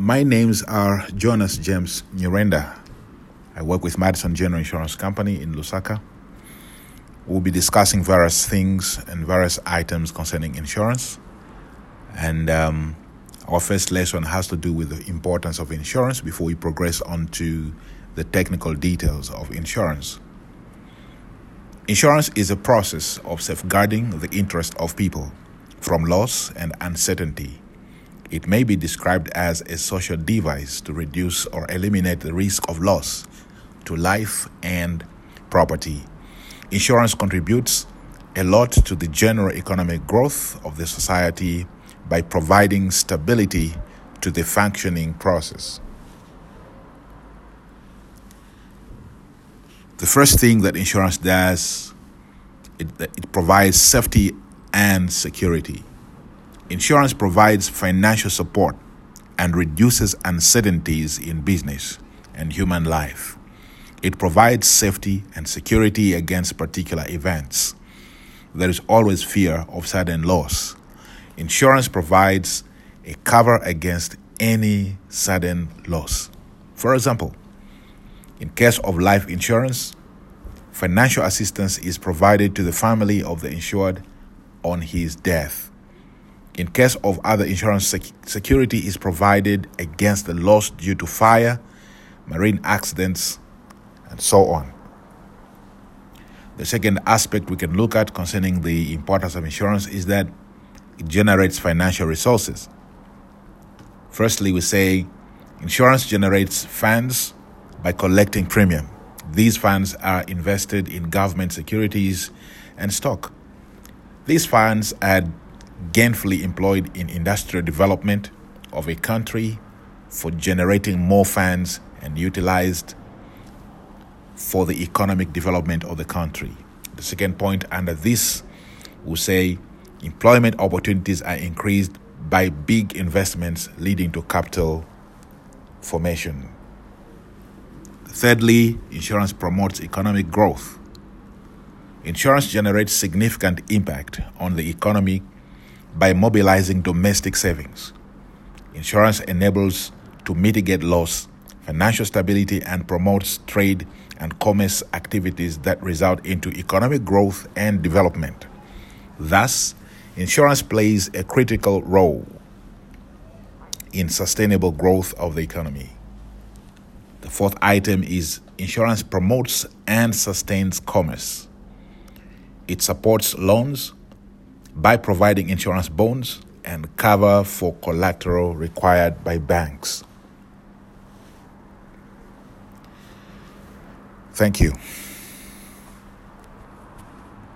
My names are Jonas James Nyirenda. I work with Madison General Insurance Company in Lusaka. We'll be discussing various things and various items concerning insurance. And um, our first lesson has to do with the importance of insurance before we progress on to the technical details of insurance. Insurance is a process of safeguarding the interest of people from loss and uncertainty it may be described as a social device to reduce or eliminate the risk of loss to life and property. Insurance contributes a lot to the general economic growth of the society by providing stability to the functioning process. The first thing that insurance does, it, it provides safety and security. Insurance provides financial support and reduces uncertainties in business and human life. It provides safety and security against particular events. There is always fear of sudden loss. Insurance provides a cover against any sudden loss. For example, in case of life insurance, financial assistance is provided to the family of the insured on his death. In case of other insurance, sec- security is provided against the loss due to fire, marine accidents, and so on. The second aspect we can look at concerning the importance of insurance is that it generates financial resources. Firstly, we say insurance generates funds by collecting premium. These funds are invested in government securities and stock. These funds add gainfully employed in industrial development of a country for generating more funds and utilized for the economic development of the country. The second point under this will say employment opportunities are increased by big investments leading to capital formation. Thirdly, insurance promotes economic growth. Insurance generates significant impact on the economy by mobilizing domestic savings. Insurance enables to mitigate loss, financial stability, and promotes trade and commerce activities that result into economic growth and development. Thus, insurance plays a critical role in sustainable growth of the economy. The fourth item is insurance promotes and sustains commerce. It supports loans, by providing insurance bonds and cover for collateral required by banks. Thank you.